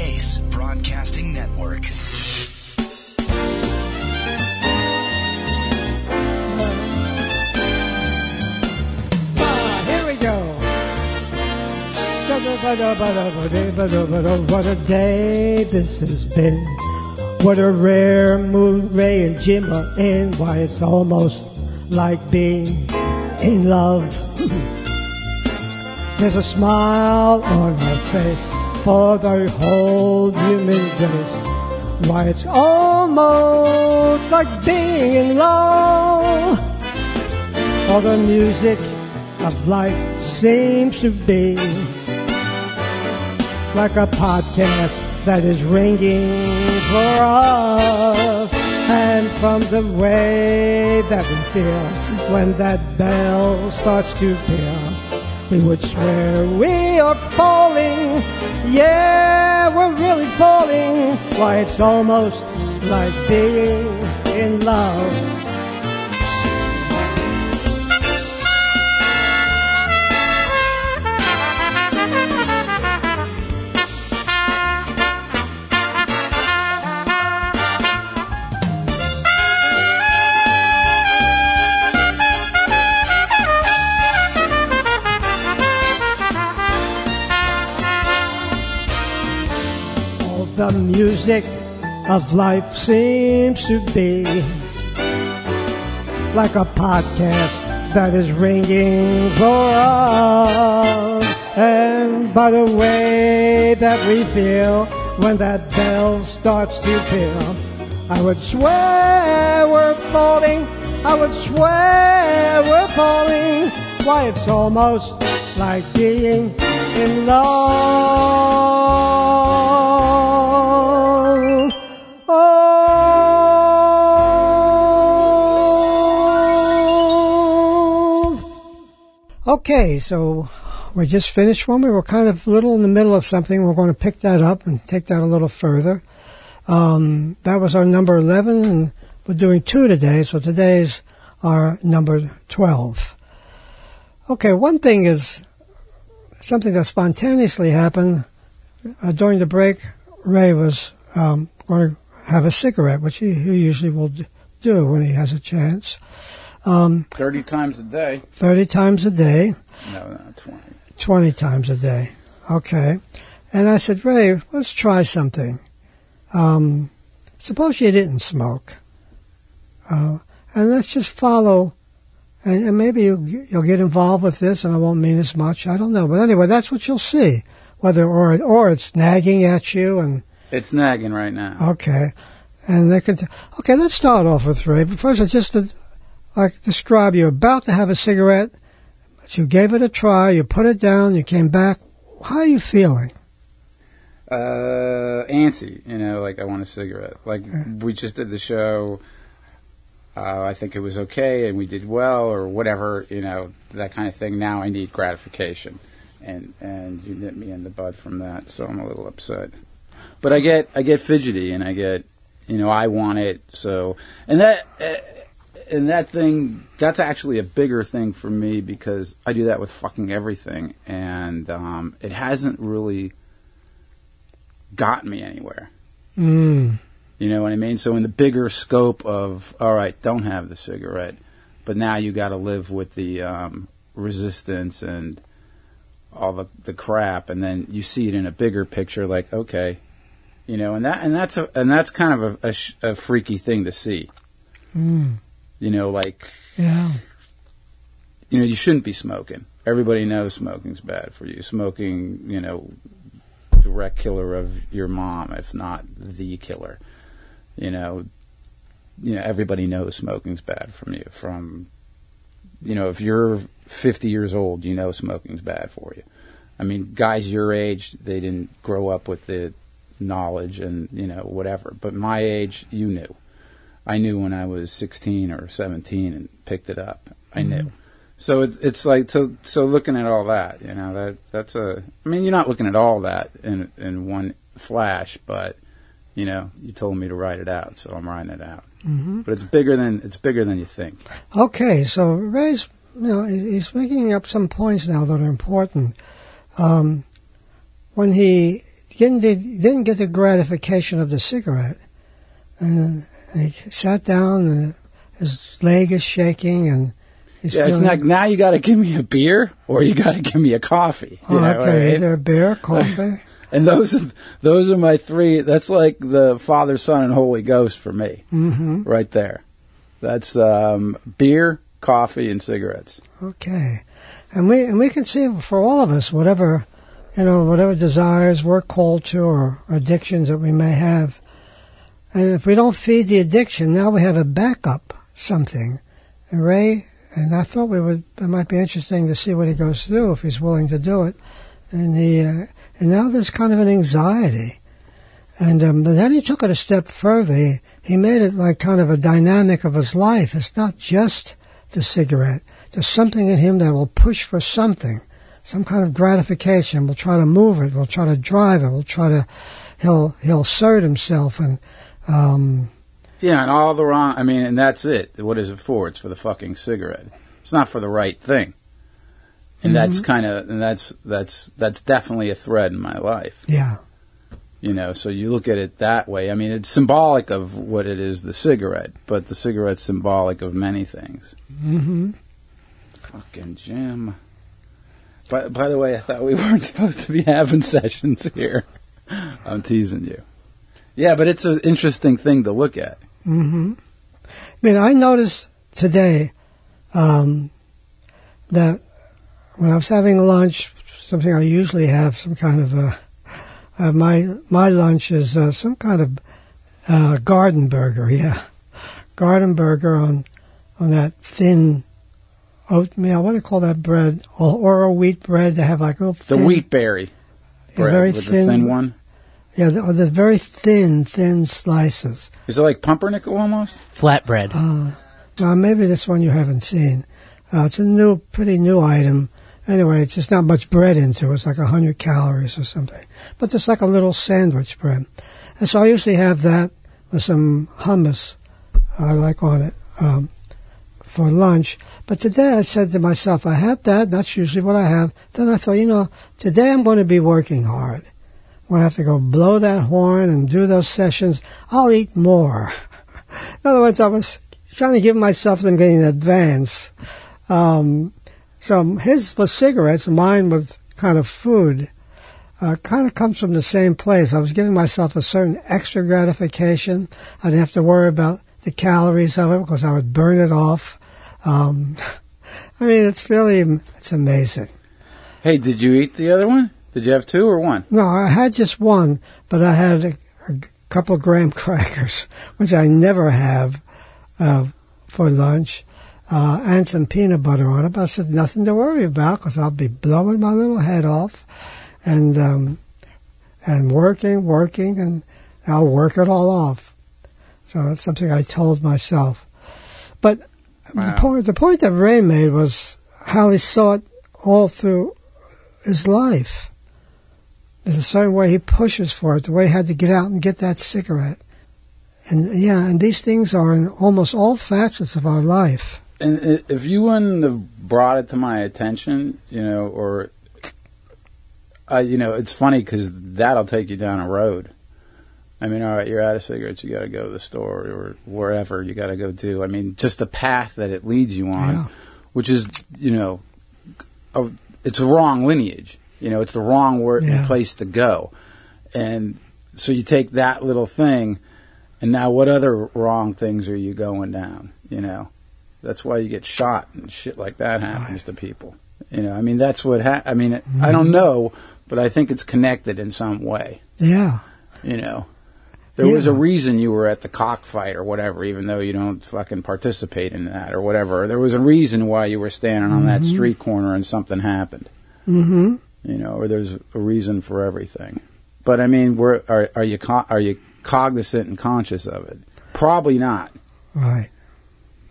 Ace Broadcasting Network. Ah, here we go. What a day this has been. What a rare moon, Ray and Jim are in. Why, it's almost like being in love. There's a smile on her face for the whole human race. Why, it's almost like being in love. All the music of life seems to be like a podcast that is ringing for us. And from the way that we feel when that bell starts to peal, we would swear we are falling. Yeah, we're really falling. Why, it's almost like being in love. Music of life seems to be like a podcast that is ringing for us. And by the way that we feel when that bell starts to peal, I would swear we're falling. I would swear we're falling. Why, it's almost like being in love. Okay, so we just finished one. We were kind of a little in the middle of something. We're going to pick that up and take that a little further. Um, that was our number 11, and we're doing two today, so today's our number 12. Okay, one thing is something that spontaneously happened uh, during the break. Ray was um, going to have a cigarette, which he, he usually will do when he has a chance. Um, 30 times a day. 30 times a day, No, not 20. 20 times a day. Okay. And I said, Ray, let's try something. Um, suppose you didn't smoke. Uh, and let's just follow, and, and maybe you'll, get- you'll get involved with this and I won't mean as much. I don't know. But anyway, that's what you'll see. Whether, or, or it's nagging at you and, It's nagging right now. Okay. And they can. T- okay, let's start off with Ray. But first, I just to, like describe you're about to have a cigarette, but you gave it a try. You put it down. You came back. How are you feeling? Uh, antsy, you know, like I want a cigarette. Like we just did the show. Uh, I think it was okay, and we did well, or whatever, you know, that kind of thing. Now I need gratification, and and you nip me in the bud from that, so I'm a little upset. But I get I get fidgety, and I get, you know, I want it. So and that uh, and that thing that's actually a bigger thing for me because I do that with fucking everything, and um, it hasn't really gotten me anywhere. Mm. You know what I mean? So in the bigger scope of all right, don't have the cigarette, but now you got to live with the um, resistance and all the the crap, and then you see it in a bigger picture. Like okay, you know, and that and that's a and that's kind of a, a, sh- a freaky thing to see. Mm. You know, like Yeah. you know, you shouldn't be smoking. Everybody knows smoking's bad for you. Smoking, you know, direct killer of your mom, if not the killer. You know, you know, everybody knows smoking's bad from you. From, you know, if you're 50 years old, you know smoking's bad for you. I mean, guys your age, they didn't grow up with the knowledge and, you know, whatever. But my age, you knew. I knew when I was 16 or 17 and picked it up. I knew. So it's it's like so so looking at all that, you know, that that's a I mean, you're not looking at all that in in one flash, but you know, you told me to write it out, so I'm writing it out. hmm But it's bigger than it's bigger than you think. Okay, so Ray's, you know, he's making up some points now that are important. Um, when he didn't didn't get the gratification of the cigarette, and he sat down and his leg is shaking and. He's Yeah, it's like now you got to give me a beer or you got to give me a coffee. you Oh, know, okay, right? either beer, coffee. And those are, those are my three. That's like the Father, Son, and Holy Ghost for me, hmm right there. That's um, beer, coffee, and cigarettes. Okay, and we and we can see for all of us whatever you know whatever desires we're called to or addictions that we may have, and if we don't feed the addiction, now we have a backup something. And Ray and I thought we would it might be interesting to see what he goes through if he's willing to do it, and he uh, and now there's kind of an anxiety. And um, then he took it a step further. He, he made it like kind of a dynamic of his life. It's not just the cigarette. There's something in him that will push for something, some kind of gratification. We'll try to move it. We'll try to drive it. We'll try to. He'll he'll assert himself and. Um, Yeah, and all the wrong. I mean, and that's it. What is it for? It's for the fucking cigarette. It's not for the right thing. And that's kind of, and that's that's that's definitely a thread in my life. yeah. You know, so you look at it that way. I mean, it's symbolic of what it is, the cigarette, but the cigarette's symbolic of many things. Mm-hmm. Fucking Jim. By, by the way, I thought we weren't supposed to be having sessions here. I'm teasing you. Yeah, but it's an interesting thing to look at. hmm I mean, I noticed today um, that when I was having lunch, something I usually have, some kind of a, uh, my my lunch is uh, some kind of uh, garden burger, yeah, garden burger on on that thin oatmeal. What do you call that bread? Or, or a wheat bread. They have like a little The thin, wheat berry bread very with thin, the thin one. Yeah, the, the very thin, thin slices. Is it like pumpernickel almost? Flatbread. Uh, now maybe this one you haven't seen. Uh, it's a new, pretty new item. Anyway, it's just not much bread into it. It's like a hundred calories or something. But it's like a little sandwich bread. And so I usually have that with some hummus I like on it um, for lunch. But today I said to myself, I have that. That's usually what I have. Then I thought, you know, today I'm going to be working hard. I'm have to go blow that horn and do those sessions. I'll eat more. In other words, I was trying to give myself something in advance. Um, so his was cigarettes, mine was kind of food. Uh, kind of comes from the same place. I was giving myself a certain extra gratification. I didn't have to worry about the calories of it because I would burn it off. Um, I mean, it's really it's amazing. Hey, did you eat the other one? Did you have two or one? No, I had just one, but I had a, a couple graham crackers, which I never have uh, for lunch, uh, and some peanut butter on it. But I said nothing to worry about because I'll be blowing my little head off, and um, and working, working, and I'll work it all off. So that's something I told myself. But Wow. the point the point that Ray made was how he saw it all through his life. There's a certain way he pushes for it, the way he had to get out and get that cigarette. And yeah, and these things are in almost all facets of our life. And if you wouldn't have brought it to my attention, you know, or, uh, you know, it's funny because that'll take you down a road. I mean, all right, you're out of cigarettes, you got to go to the store or wherever you got to go to. I mean, just the path that it leads you on, Yeah. which is, you know, of, it's a wrong lineage. You know, it's the wrong word, Yeah. place to go. And so you take that little thing, and now what other wrong things are you going down? You know, that's why you get shot and shit like that happens to people. You know, I mean, that's what ha- I mean. I don't know, but I think it's connected in some way. Yeah. You know, there was a reason you were at the cockfight or whatever, even though you don't fucking participate in that or whatever. There was a reason why you were standing on that street corner and something happened. Mm-hmm. You know, or there's a reason for everything. But I mean, we're, are are you co- are you cognizant and conscious of it? Probably not. Right.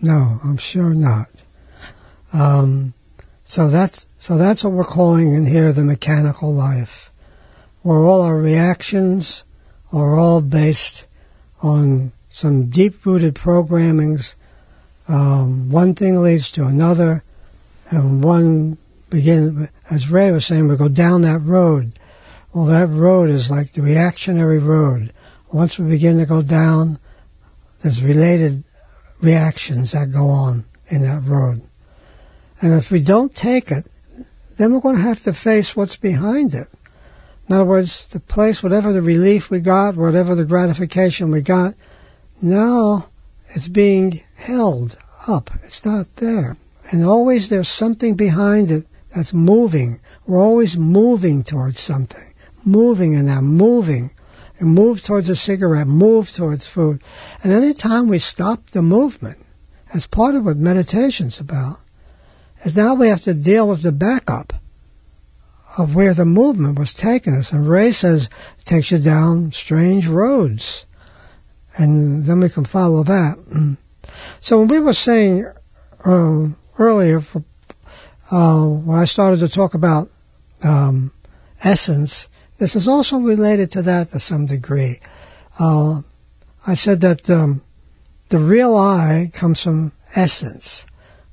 No, I'm sure not. Um, so that's so that's what we're calling in here the mechanical life, where all our reactions are all based on some deep-rooted programmings. Um, one thing leads to another, and one begin as Ray was saying, we go down that road Well, that road is like the reactionary road. Once we begin to go down, there's related reactions that go on in that road. And if we don't take it, then we're going to have to face what's behind it. In other words, the place, whatever the relief we got, whatever the gratification we got, now it's being held up. It's not there. And always there's something behind it that's moving. We're always moving towards something. Moving and that moving. And move towards a cigarette, move towards food. And any time we stop the movement, as part of what meditation's about, is now we have to deal with the backup of where the movement was taking us. And Ray says it takes you down strange roads. And then we can follow that. Mm. So when we were saying uh, earlier, for, uh, when I started to talk about um, essence, this is also related to that to some degree. Uh, I said that um, the real I comes from essence,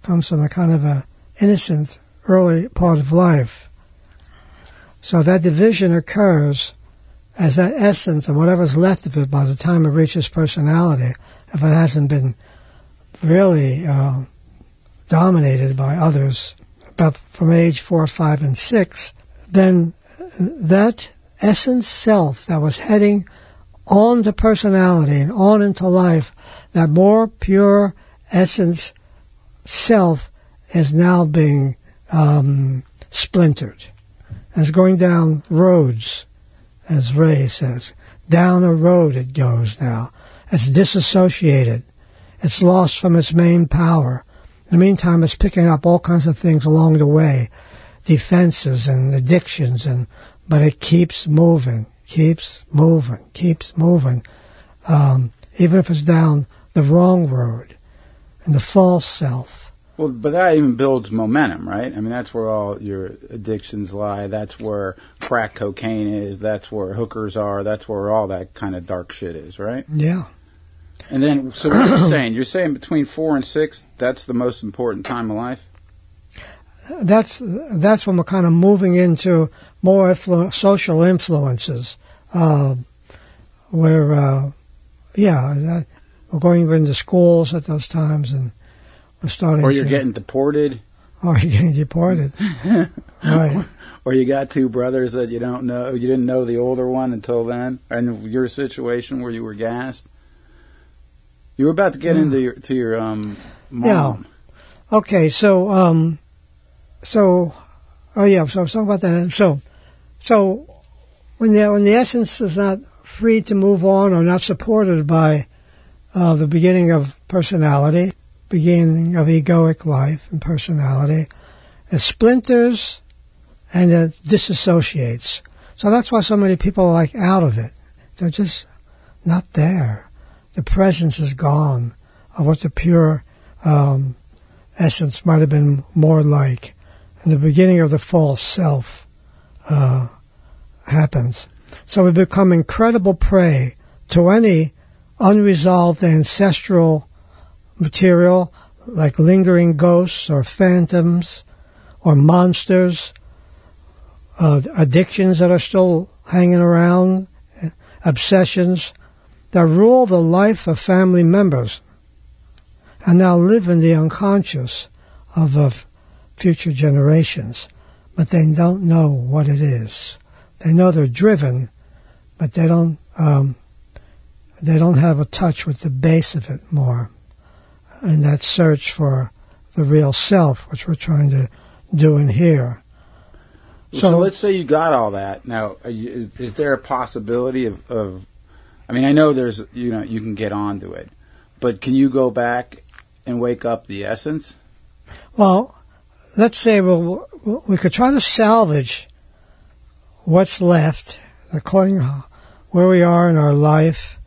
comes from a kind of a innocent early part of life. So that division occurs as that essence and whatever's left of it by the time it reaches personality, if it hasn't been really uh, dominated by others, about from age four, five, and six, then that essence self that was heading on to personality and on into life, that more pure essence self is now being um, splintered. It's going down roads, as Ray says. Down a road it goes now. It's disassociated. It's lost from its main power. In the meantime, it's picking up all kinds of things along the way, defenses and addictions, and but it keeps moving, keeps moving, keeps moving, um, even if it's down the wrong road and the false self. Well, but that even builds momentum, right? I mean, that's where all your addictions lie. That's where crack cocaine is. That's where hookers are. That's where all that kind of dark shit is, right? Yeah. And then, so what you're saying? You're saying between four and six, that's the most important time of life. That's that's when we're kind of moving into more influ- social influences, uh, where, uh, yeah, we're going into schools at those times, and we're starting. Or you're to, getting deported. Or you're getting deported. right. Or you got two brothers that you don't know. You didn't know the older one until then. And your situation where you were gassed. You were about to get Yeah. into your to your um mom. Yeah. Okay, so um, so oh yeah, so I was talking about that. So so when the when the essence is not free to move on or not supported by uh, the beginning of personality, beginning of egoic life and personality, it splinters and it disassociates. So that's why so many people are like out of it. They're just not there. The presence is gone of what the pure um, essence might have been more like. And the beginning of the false self uh, happens. So we become incredible prey to any unresolved ancestral material like lingering ghosts or phantoms or monsters, uh, addictions that are still hanging around, obsessions that rule the life of family members and now live in the unconscious of, of future generations, but they don't know what it is. They know they're driven, but they don't um, they don't have a touch with the base of it more, in that search for the real self, which we're trying to do in here. So, So- let's say you got all that. Now, is, is there a possibility of, of? I mean, I know there's you know you can get onto it, but can you go back and wake up the essence? Well, let's say well, we could try to salvage what's left according to where we are in our life.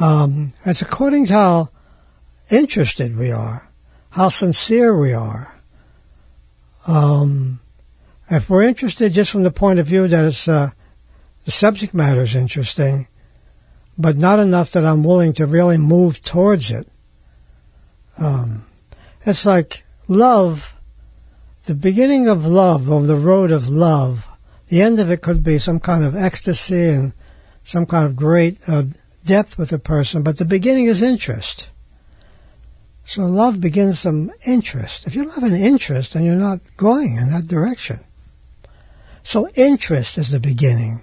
Um, it's according to how interested we are, how sincere we are. Um, if we're interested just from the point of view that it's uh, the subject matter is interesting, but not enough that I'm willing to really move towards it. Um, it's like love, the beginning of love, of the road of love, the end of it could be some kind of ecstasy and some kind of great uh, depth with a person, but the beginning is interest. So love begins from interest. If you don't have an interest, then you're not going in that direction. So interest is the beginning.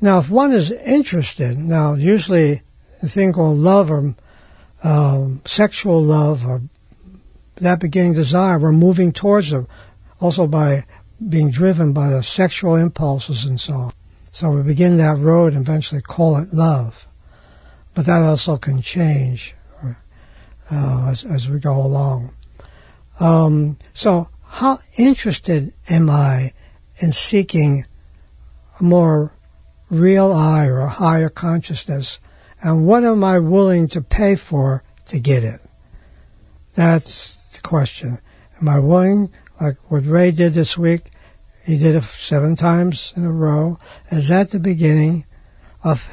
Now, if one is interested, now usually the thing called love or um, sexual love or that beginning desire, we're moving towards it also by being driven by the sexual impulses and so on. So we begin that road and eventually call it love. But that also can change uh, as, as we go along. Um, so how interested am I in seeking a more real I or a higher consciousness? And what am I willing to pay for to get it? That's the question. Am I willing, like what Ray did this week, he did it seven times in a row. Is that the beginning of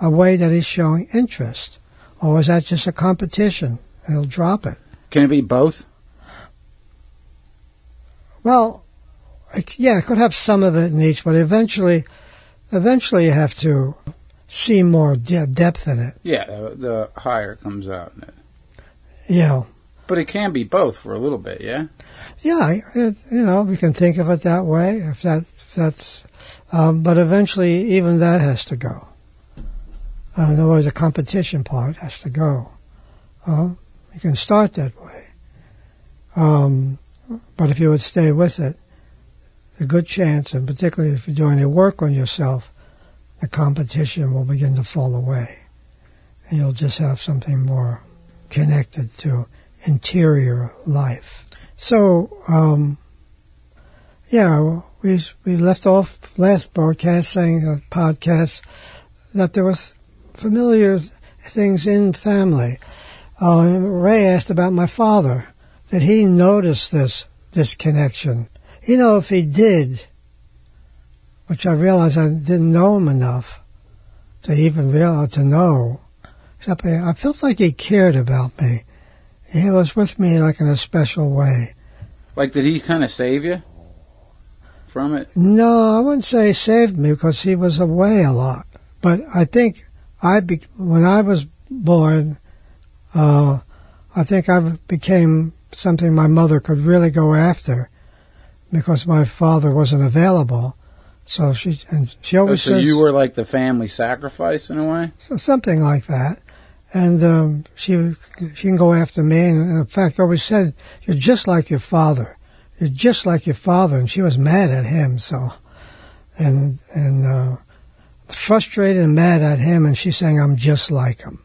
a way that he's showing interest? Or is that just a competition and he'll drop it? Can it be both? Well, yeah, it could have some of it in each, but eventually, eventually you have to see more de- depth in it. Yeah, the, the higher comes out in it. Yeah. But it can be both for a little bit, yeah? Yeah, it, you know, we can think of it that way, if, that, if that's, um, but eventually even that has to go. Uh, in other words, the competition part has to go. Uh, you can start that way. Um, but if you would stay with it, a good chance, and particularly if you're doing any work on yourself, the competition will begin to fall away. And you'll just have something more connected to interior life. So, um, yeah, we we left off last broadcast saying uh, podcast that there was familiar things in family. Uh, Ray asked about my father. Did he notice this this connection? You know, if he did, which I realized I didn't know him enough to even realize to know. Except I felt like he cared about me. He was with me like in a special way. Like, did he kind of save you from it? No, I wouldn't say he saved me because he was away a lot. But I think I be, when I was born, uh, I think I became something my mother could really go after because my father wasn't available. So she and she always oh, so says you were like the family sacrifice in a way. So something like that. And um, she she can go after me, and in fact, always said, "You're just like your father. You're just like your father." And she was mad at him, so and and uh, frustrated and mad at him, and she's saying, "I'm just like him."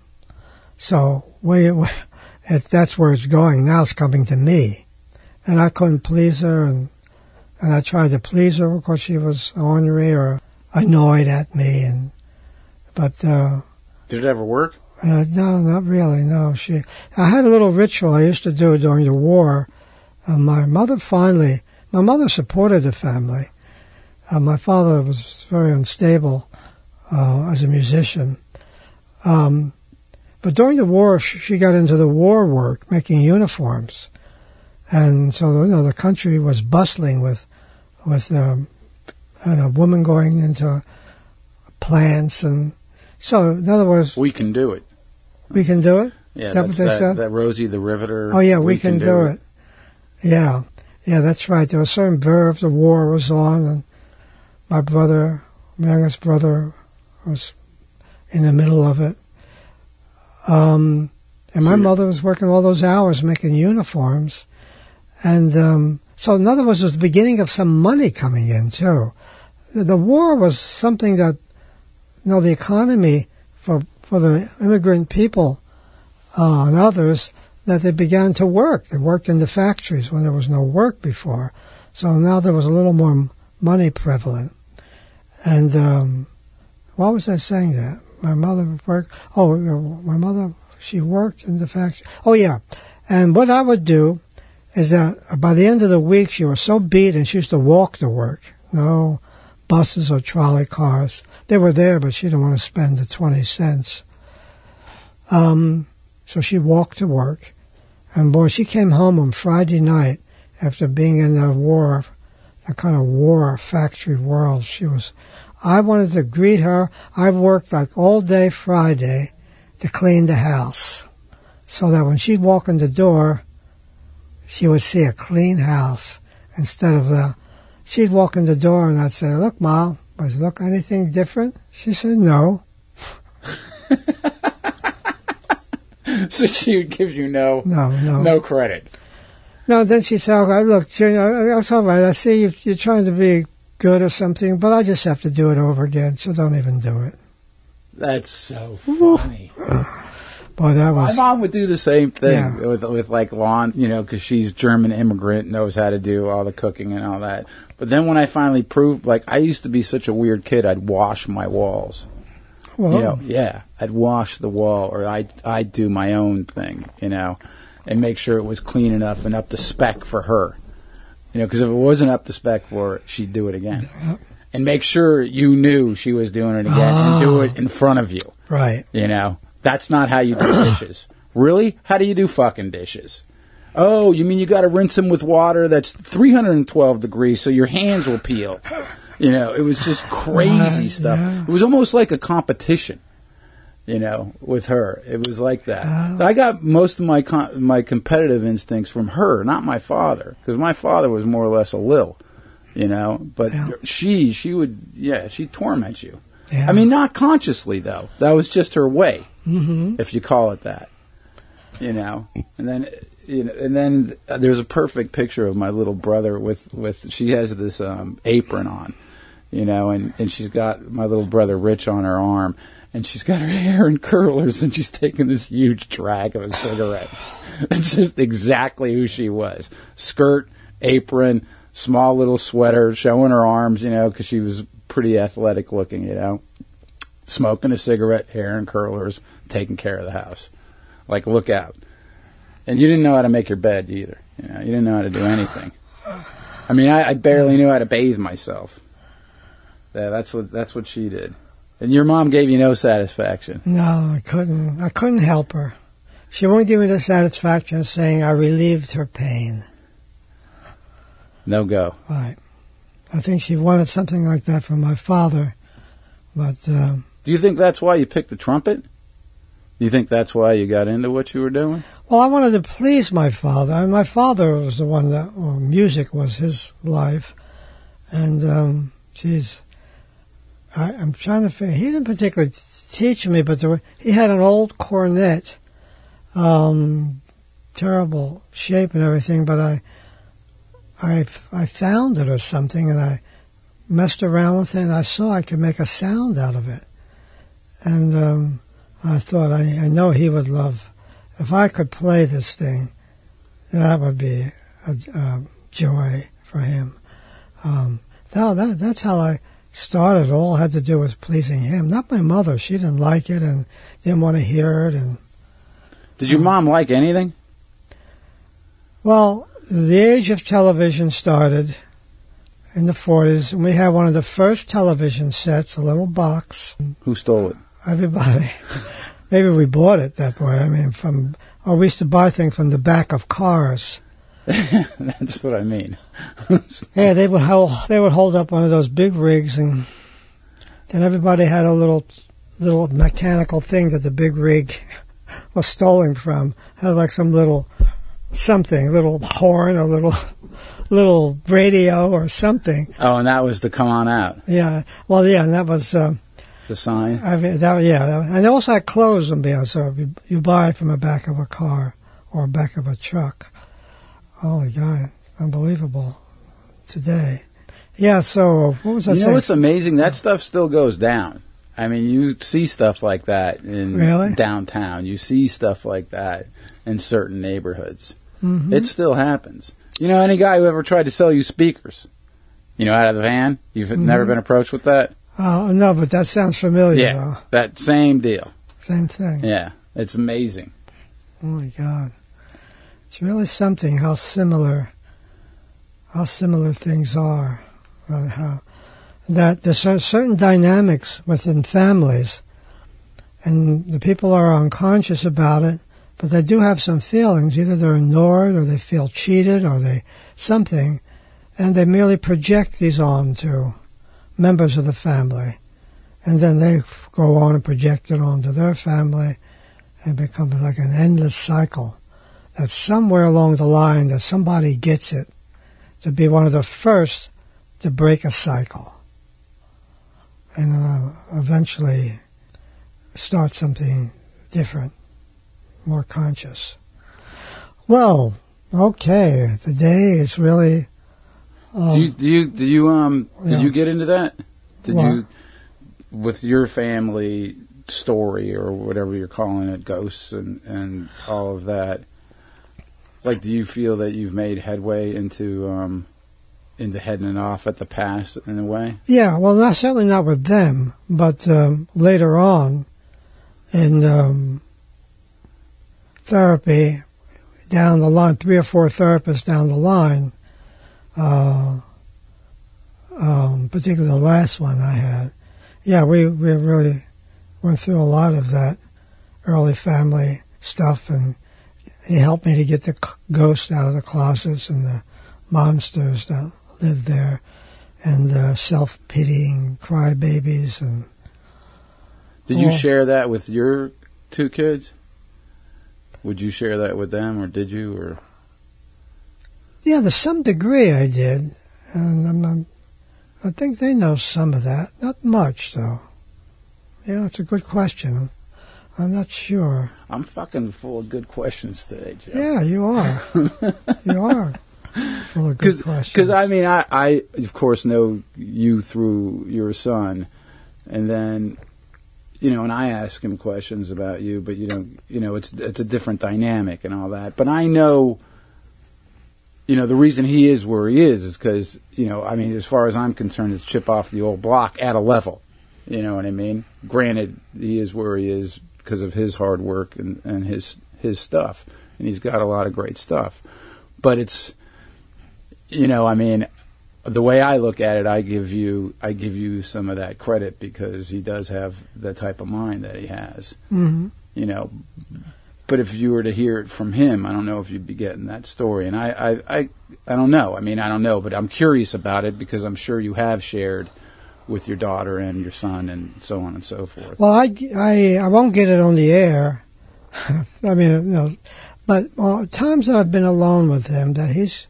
So we, we that's where it's going now. It's coming to me, and I couldn't please her, and and I tried to please her because she was ornery or annoyed at me, and but uh, did it ever work? Uh, no, not really. No, she. I had a little ritual I used to do during the war. Uh, my mother finally, my mother supported the family. Uh, my father was very unstable uh, as a musician. Um, but during the war, she got into the war work, making uniforms, and so you know the country was bustling with with um, and a woman going into plants and so in other words, we can do it. We can do it. Yeah, that what they that, said? that Rosie the Riveter. Oh yeah, we, can, can, do, it. it. Yeah, yeah, that's right. There was certain verbs. The war was on, and my brother, my youngest brother, was in the middle of it. Um, and my mother was working all those hours making uniforms, and um, so in other words, it was the beginning of some money coming in too. The war was something that, you know, the economy for for the immigrant people uh, and others that they began to work. They worked in the factories when there was no work before, so now there was a little more money prevalent. And um, why was I saying that? My mother worked. Oh, my mother she worked in the factory. Oh yeah, and what I would do is that by the end of the week she was so beat and she used to walk to work. No buses or trolley cars. They were there, but she didn't want to spend the twenty cents. Um, so she walked to work, and boy, she came home on Friday night after being in the war, a kind of war factory world. She was, I wanted to greet her. I worked like all day Friday to clean the house so that when she'd walk in the door, she would see a clean house instead of the, she'd walk in the door and I'd say, look, mom, does it look anything different? She said, no. so she would give you no No, no. no credit. No, then she said, okay, look, Junior, that's all right. I see you, you're trying to be good or something, but I just have to do it over again, so don't even do it. That's so funny. Boy, that My mom would do the same thing Yeah. with with like lawn, you know, because she's German immigrant, knows how to do all the cooking and all that. But then when I finally proved, like, I used to be such a weird kid, I'd wash my walls. well, You know, yeah, I'd wash the wall, or I'd I'd do my own thing, you know, and make sure it was clean enough and up to spec for her. You know, because if it wasn't up to spec for her, she'd do it again, and make sure you knew she was doing it again, and do ah. it in front of you. right. You know, that's not how you do dishes. Really? How do you do fucking dishes? Oh, you mean you got to rinse them with water that's 312 degrees so your hands will peel? You know, it was just crazy Right, stuff. yeah. It was almost like a competition. You know, with her, it was like that. Oh. I got most of my com- my competitive instincts from her, not my father, because my father was more or less a lil. You know, but Yeah. she she would yeah she torment you. Yeah. I mean, not consciously though. That was just her way, hmm if you call it that. You know, and then you know, and then there's a perfect picture of my little brother with with she has this um, apron on, you know, and and she's got my little brother Rich on her arm, and she's got her hair in curlers, and she's taking this huge drag of a cigarette. It's just exactly who she was: skirt, apron, small little sweater, showing her arms, you know, because she was pretty athletic looking, you know smoking a cigarette, hair and curlers, taking care of the house. Like, look out. And you didn't know how to make your bed either. You know, you didn't know how to do anything. I mean, I, I barely knew how to bathe myself. Yeah, that's what that's what she did. And your mom gave you no satisfaction. No, I couldn't. I couldn't help her. She won't give me the satisfaction of saying I relieved her pain. No go. Right. I think she wanted something like that from my father, but um, Do you think that's why you picked the trumpet? Do you think that's why you got into what you were doing? well, I wanted to please my father. And my father was the one that well, music was his life, and um, geez, I, I'm trying to figure. He didn't particularly teach me, but there were, he had an old cornet, um, terrible shape and everything. But I, I, I found it or something, and I messed around with it, and I saw I could make a sound out of it, and um, I thought I, I know he would love if I could play this thing. That would be a, a joy for him. Um, no, that that's how I started. All had to do was pleasing him, not my mother. She didn't like it and didn't want to hear it. And Did your mom like anything? well, the age of television started in the 40s, and we had one of the first television sets, a little box. Who stole it? Everybody, maybe we bought it that way. I mean, from or we used to buy things from the back of cars. that's what I mean. Yeah, they would hold, they would hold up one of those big rigs, and then everybody had a little little mechanical thing that the big rig was stolen from. Had like some little something, little horn or little little radio or something. oh, and that was to come on out. Yeah, well, yeah, and that was. Uh, The sign. I mean, that, yeah, and they also had clothes on behind. So if you, you buy it from the back of a car or back of a truck. Holy God, unbelievable! Today, yeah. So what was I saying? You know saying? what's amazing? That stuff still goes down. I mean, you see stuff like that in Really? downtown. You see stuff like that in certain neighborhoods. Mhm. It still happens. You know, any guy who ever tried to sell you speakers, you know, out of the van, you've never been approached with that? Oh no, but that sounds familiar Yeah. though. That same deal. Same thing. Yeah. It's amazing. Oh my God, it's really something how similar, how similar things are. Uh, how that there's certain dynamics within families, and the people are unconscious about it, but they do have some feelings. Either they're ignored, or they feel cheated, or they something, and they merely project these on to members of the family, and then they go on and project it onto their family, and it becomes like an endless cycle. That somewhere along the line, that somebody gets it to be one of the first to break a cycle, and uh, eventually start something different, more conscious. Well, okay, the day is really. Um, do you do you do you um did Yeah. you get into that? Did What? you with your family story or whatever you're calling it, ghosts and and all of that? Like, do you feel that you've made headway into um into heading off at the past in a way? Yeah, well, not certainly not with them, but um, later on in um, therapy, down the line, three or four therapists down the line, uh, um, particularly the last one I had, yeah, we we really went through a lot of that early family stuff, and he helped me to get the ghosts out of the closets and the monsters that lived there and the self-pitying crybabies and Did you share that with your two kids? Would you share that with them, or did you? Or yeah to some degree I did. And I'm, I'm, I think they know some of that. Not much though. Yeah it's a good question. I'm not sure. I'm fucking full of good questions today, Joe. yeah you are. You are full of good questions. Because I mean, I, I of course know you through your son, and then you know, and I ask him questions about you, but you don't, you know, it's it's a different dynamic and all that. But I know, you know, the reason he is where he is is because you know, I mean, as far as I'm concerned, it's chip off the old block at a level. You know what I mean? Granted, he is where he is because of his hard work and and his his stuff, and he's got a lot of great stuff. But it's you know, I mean, the way I look at it, I give you, I give you some of that credit because he does have the type of mind that he has. hmm You know, but if you were to hear it from him, I don't know if you'd be getting that story. And I, I, I, I don't know. I mean, I don't know, but I'm curious about it because I'm sure you have shared with your daughter and your son and so on and so forth. Well, I, I, I won't get it on the air. I mean, you know, but uh, times that I've been alone with him, that he's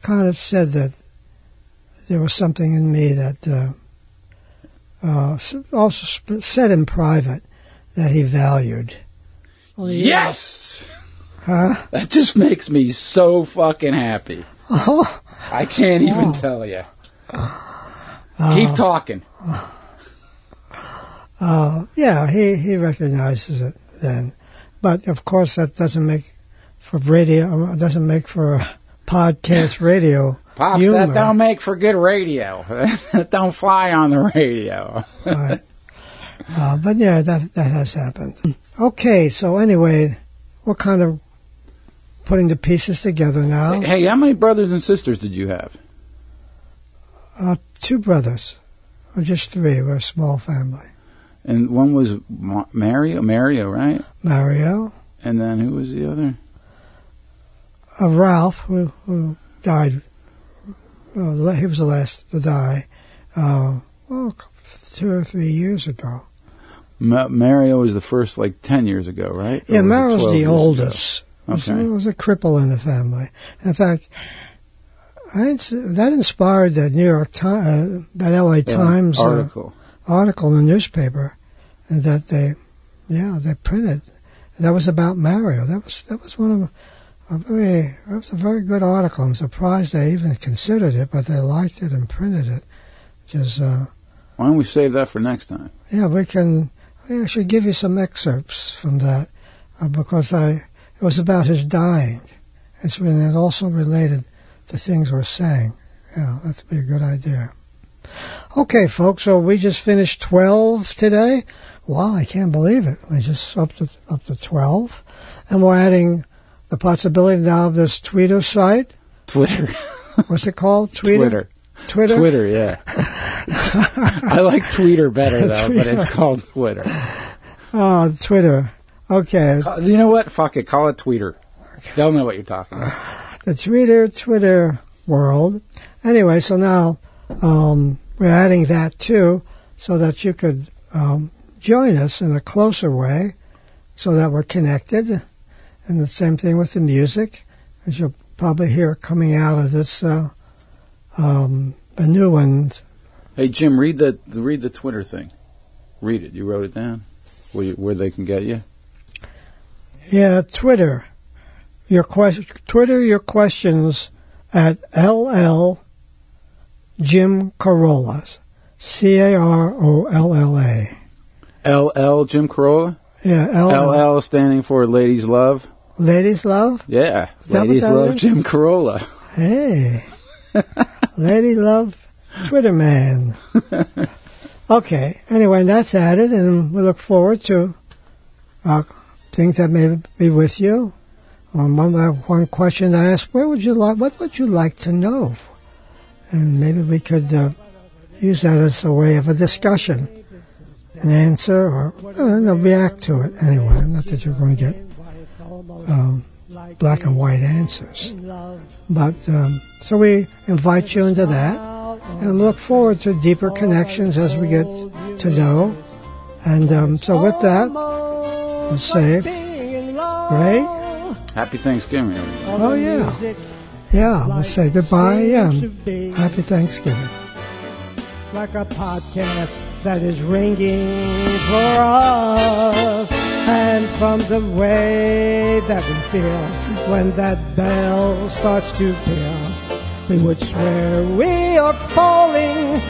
kind of said that there was something in me that uh, uh, also said in private that he valued. He- yes, Huh? that just makes me so fucking happy. Oh, I can't even Oh. tell you. Uh, Keep talking. uh, yeah, he, he recognizes it then. But of course, that doesn't make for radio, uh, doesn't make for podcast radio. Pops, humor. that don't make for good radio. that don't fly on the radio. Right. Uh, but yeah, that that has happened. Okay, so anyway, we're kind of putting the pieces together now. Hey, how many brothers and sisters did you have? Uh, two brothers, or just three. We're a small family. And one was Ma- Mario, Mario, right? Mario, And then who was the other? uh, Ralph, who, who died. Uh, he was the last to die. Uh, well, two or three years ago. Ma- Mario was the first, like ten years ago, right? Yeah, Mario's the oldest. Was, Okay. was a cripple in the family. In fact, I, ins- that inspired the New York Times, uh, that L.A. Yeah, Times uh, article. article in the newspaper, and that they, yeah, they printed. That was about Mario. That was that was one of a very that was a very good article. I'm surprised they even considered it, but they liked it and printed it. Just uh, Why don't we save that for next time? yeah, we can. I should give you some excerpts from that uh, because I it was about his dying. It's and it also related to things we're saying. Yeah, that'd be a good idea. Okay, folks. So we just finished twelve today. Wow, I can't believe it. We just up to up to twelve, and we're adding the possibility now of this Twitter site. Twitter. What's it called? Twitter. Twitter. Twitter, yeah. I like Tweeter better though, but it's called Twitter. Oh, Twitter. Okay. You know what? Fuck it. Call it Tweeter. They'll know what you're talking about. the Twitter Twitter world. anyway, so now um, we're adding that too, so that you could um, join us in a closer way, so that we're connected. And the same thing with the music, as you'll probably hear coming out of this uh, um, a new ones. Hey Jim, read the read the Twitter thing. Read it. You wrote it down. Where, you, where they can get you. Yeah, Twitter. Your question, Twitter your questions at LL Jim Carolla. C A R O L L A. LL Jim Carolla? Yeah, LL. LL standing for Ladies Love. Ladies Love? Yeah, Ladies Love is? Jim Carolla. Hey. Lady Love Twitter Man. okay, anyway, that's added, and we look forward to uh, things that may be with you. Um, one, uh, one question I asked, where would you like, what would you like to know? And maybe we could uh, use that as a way of a discussion, an answer, or know, react to it anyway. Not that you're going to get um, black and white answers. But um, so we invite you into that and look forward to deeper connections as we get to know. And um, so with that, we'll say, Ray, Happy Thanksgiving, everybody. oh yeah, yeah, we'll say goodbye. Yeah, happy Thanksgiving. like a podcast that is ringing for us. And from the way that we feel when that bell starts to peal, we would swear we are falling.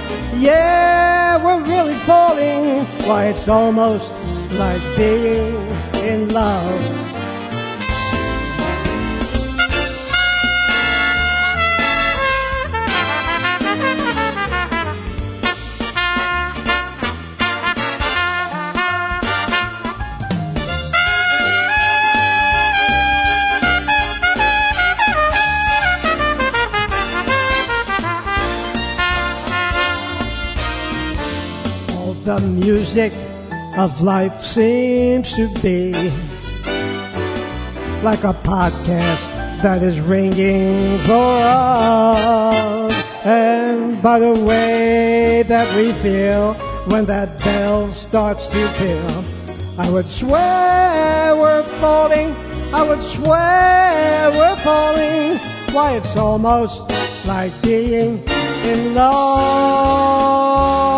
Yeah, we're really falling. Why, it's almost like being in love. The music of life seems to be like a podcast that is ringing for us. And by the way that we feel when that bell starts to peal, I would swear we're falling. I would swear we're falling. Why, it's almost like being in love.